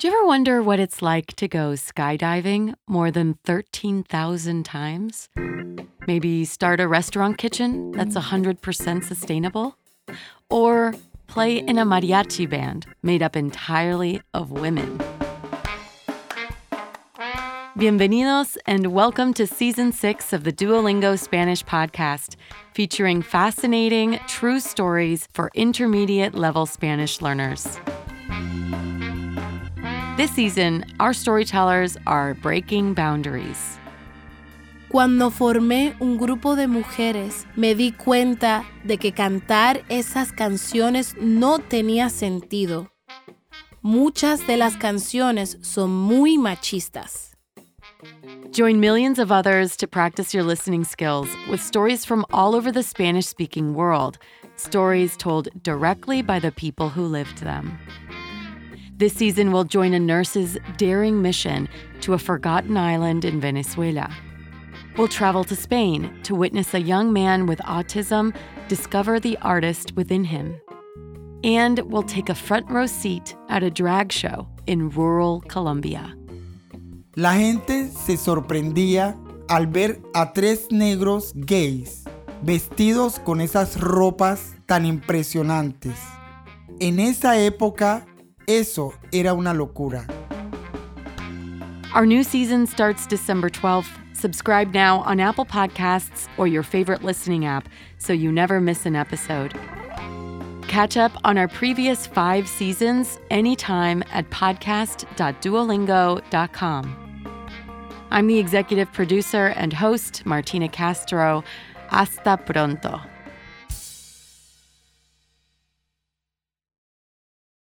Do you ever wonder what it's like to go skydiving more than 13,000 times? Maybe start a restaurant kitchen that's 100% sustainable? Or play in a mariachi band made up entirely of women? Bienvenidos and welcome to season six of the Duolingo Spanish podcast, featuring fascinating, true stories for intermediate level Spanish learners. This season, our storytellers are breaking boundaries. Cuando formé un grupo de mujeres, me di cuenta de que cantar esas canciones no tenía sentido. Muchas de las canciones son muy machistas. Join millions of others to practice your listening skills with stories from all over the Spanish speaking world, stories told directly by the people who lived them. This season, we'll join a nurse's daring mission to a forgotten island in Venezuela. We'll travel to Spain to witness a young man with autism discover the artist within him. And we'll take a front row seat at a drag show in rural Colombia. La gente se sorprendía al ver a tres negros gays vestidos con esas ropas tan impresionantes. En esa época Eso era una locura. Our new season starts December 12th. Subscribe now on Apple Podcasts or your favorite listening app so you never miss an episode. Catch up on our previous five seasons anytime at podcast.duolingo.com. I'm the executive producer and host, Martina Castro. Hasta pronto.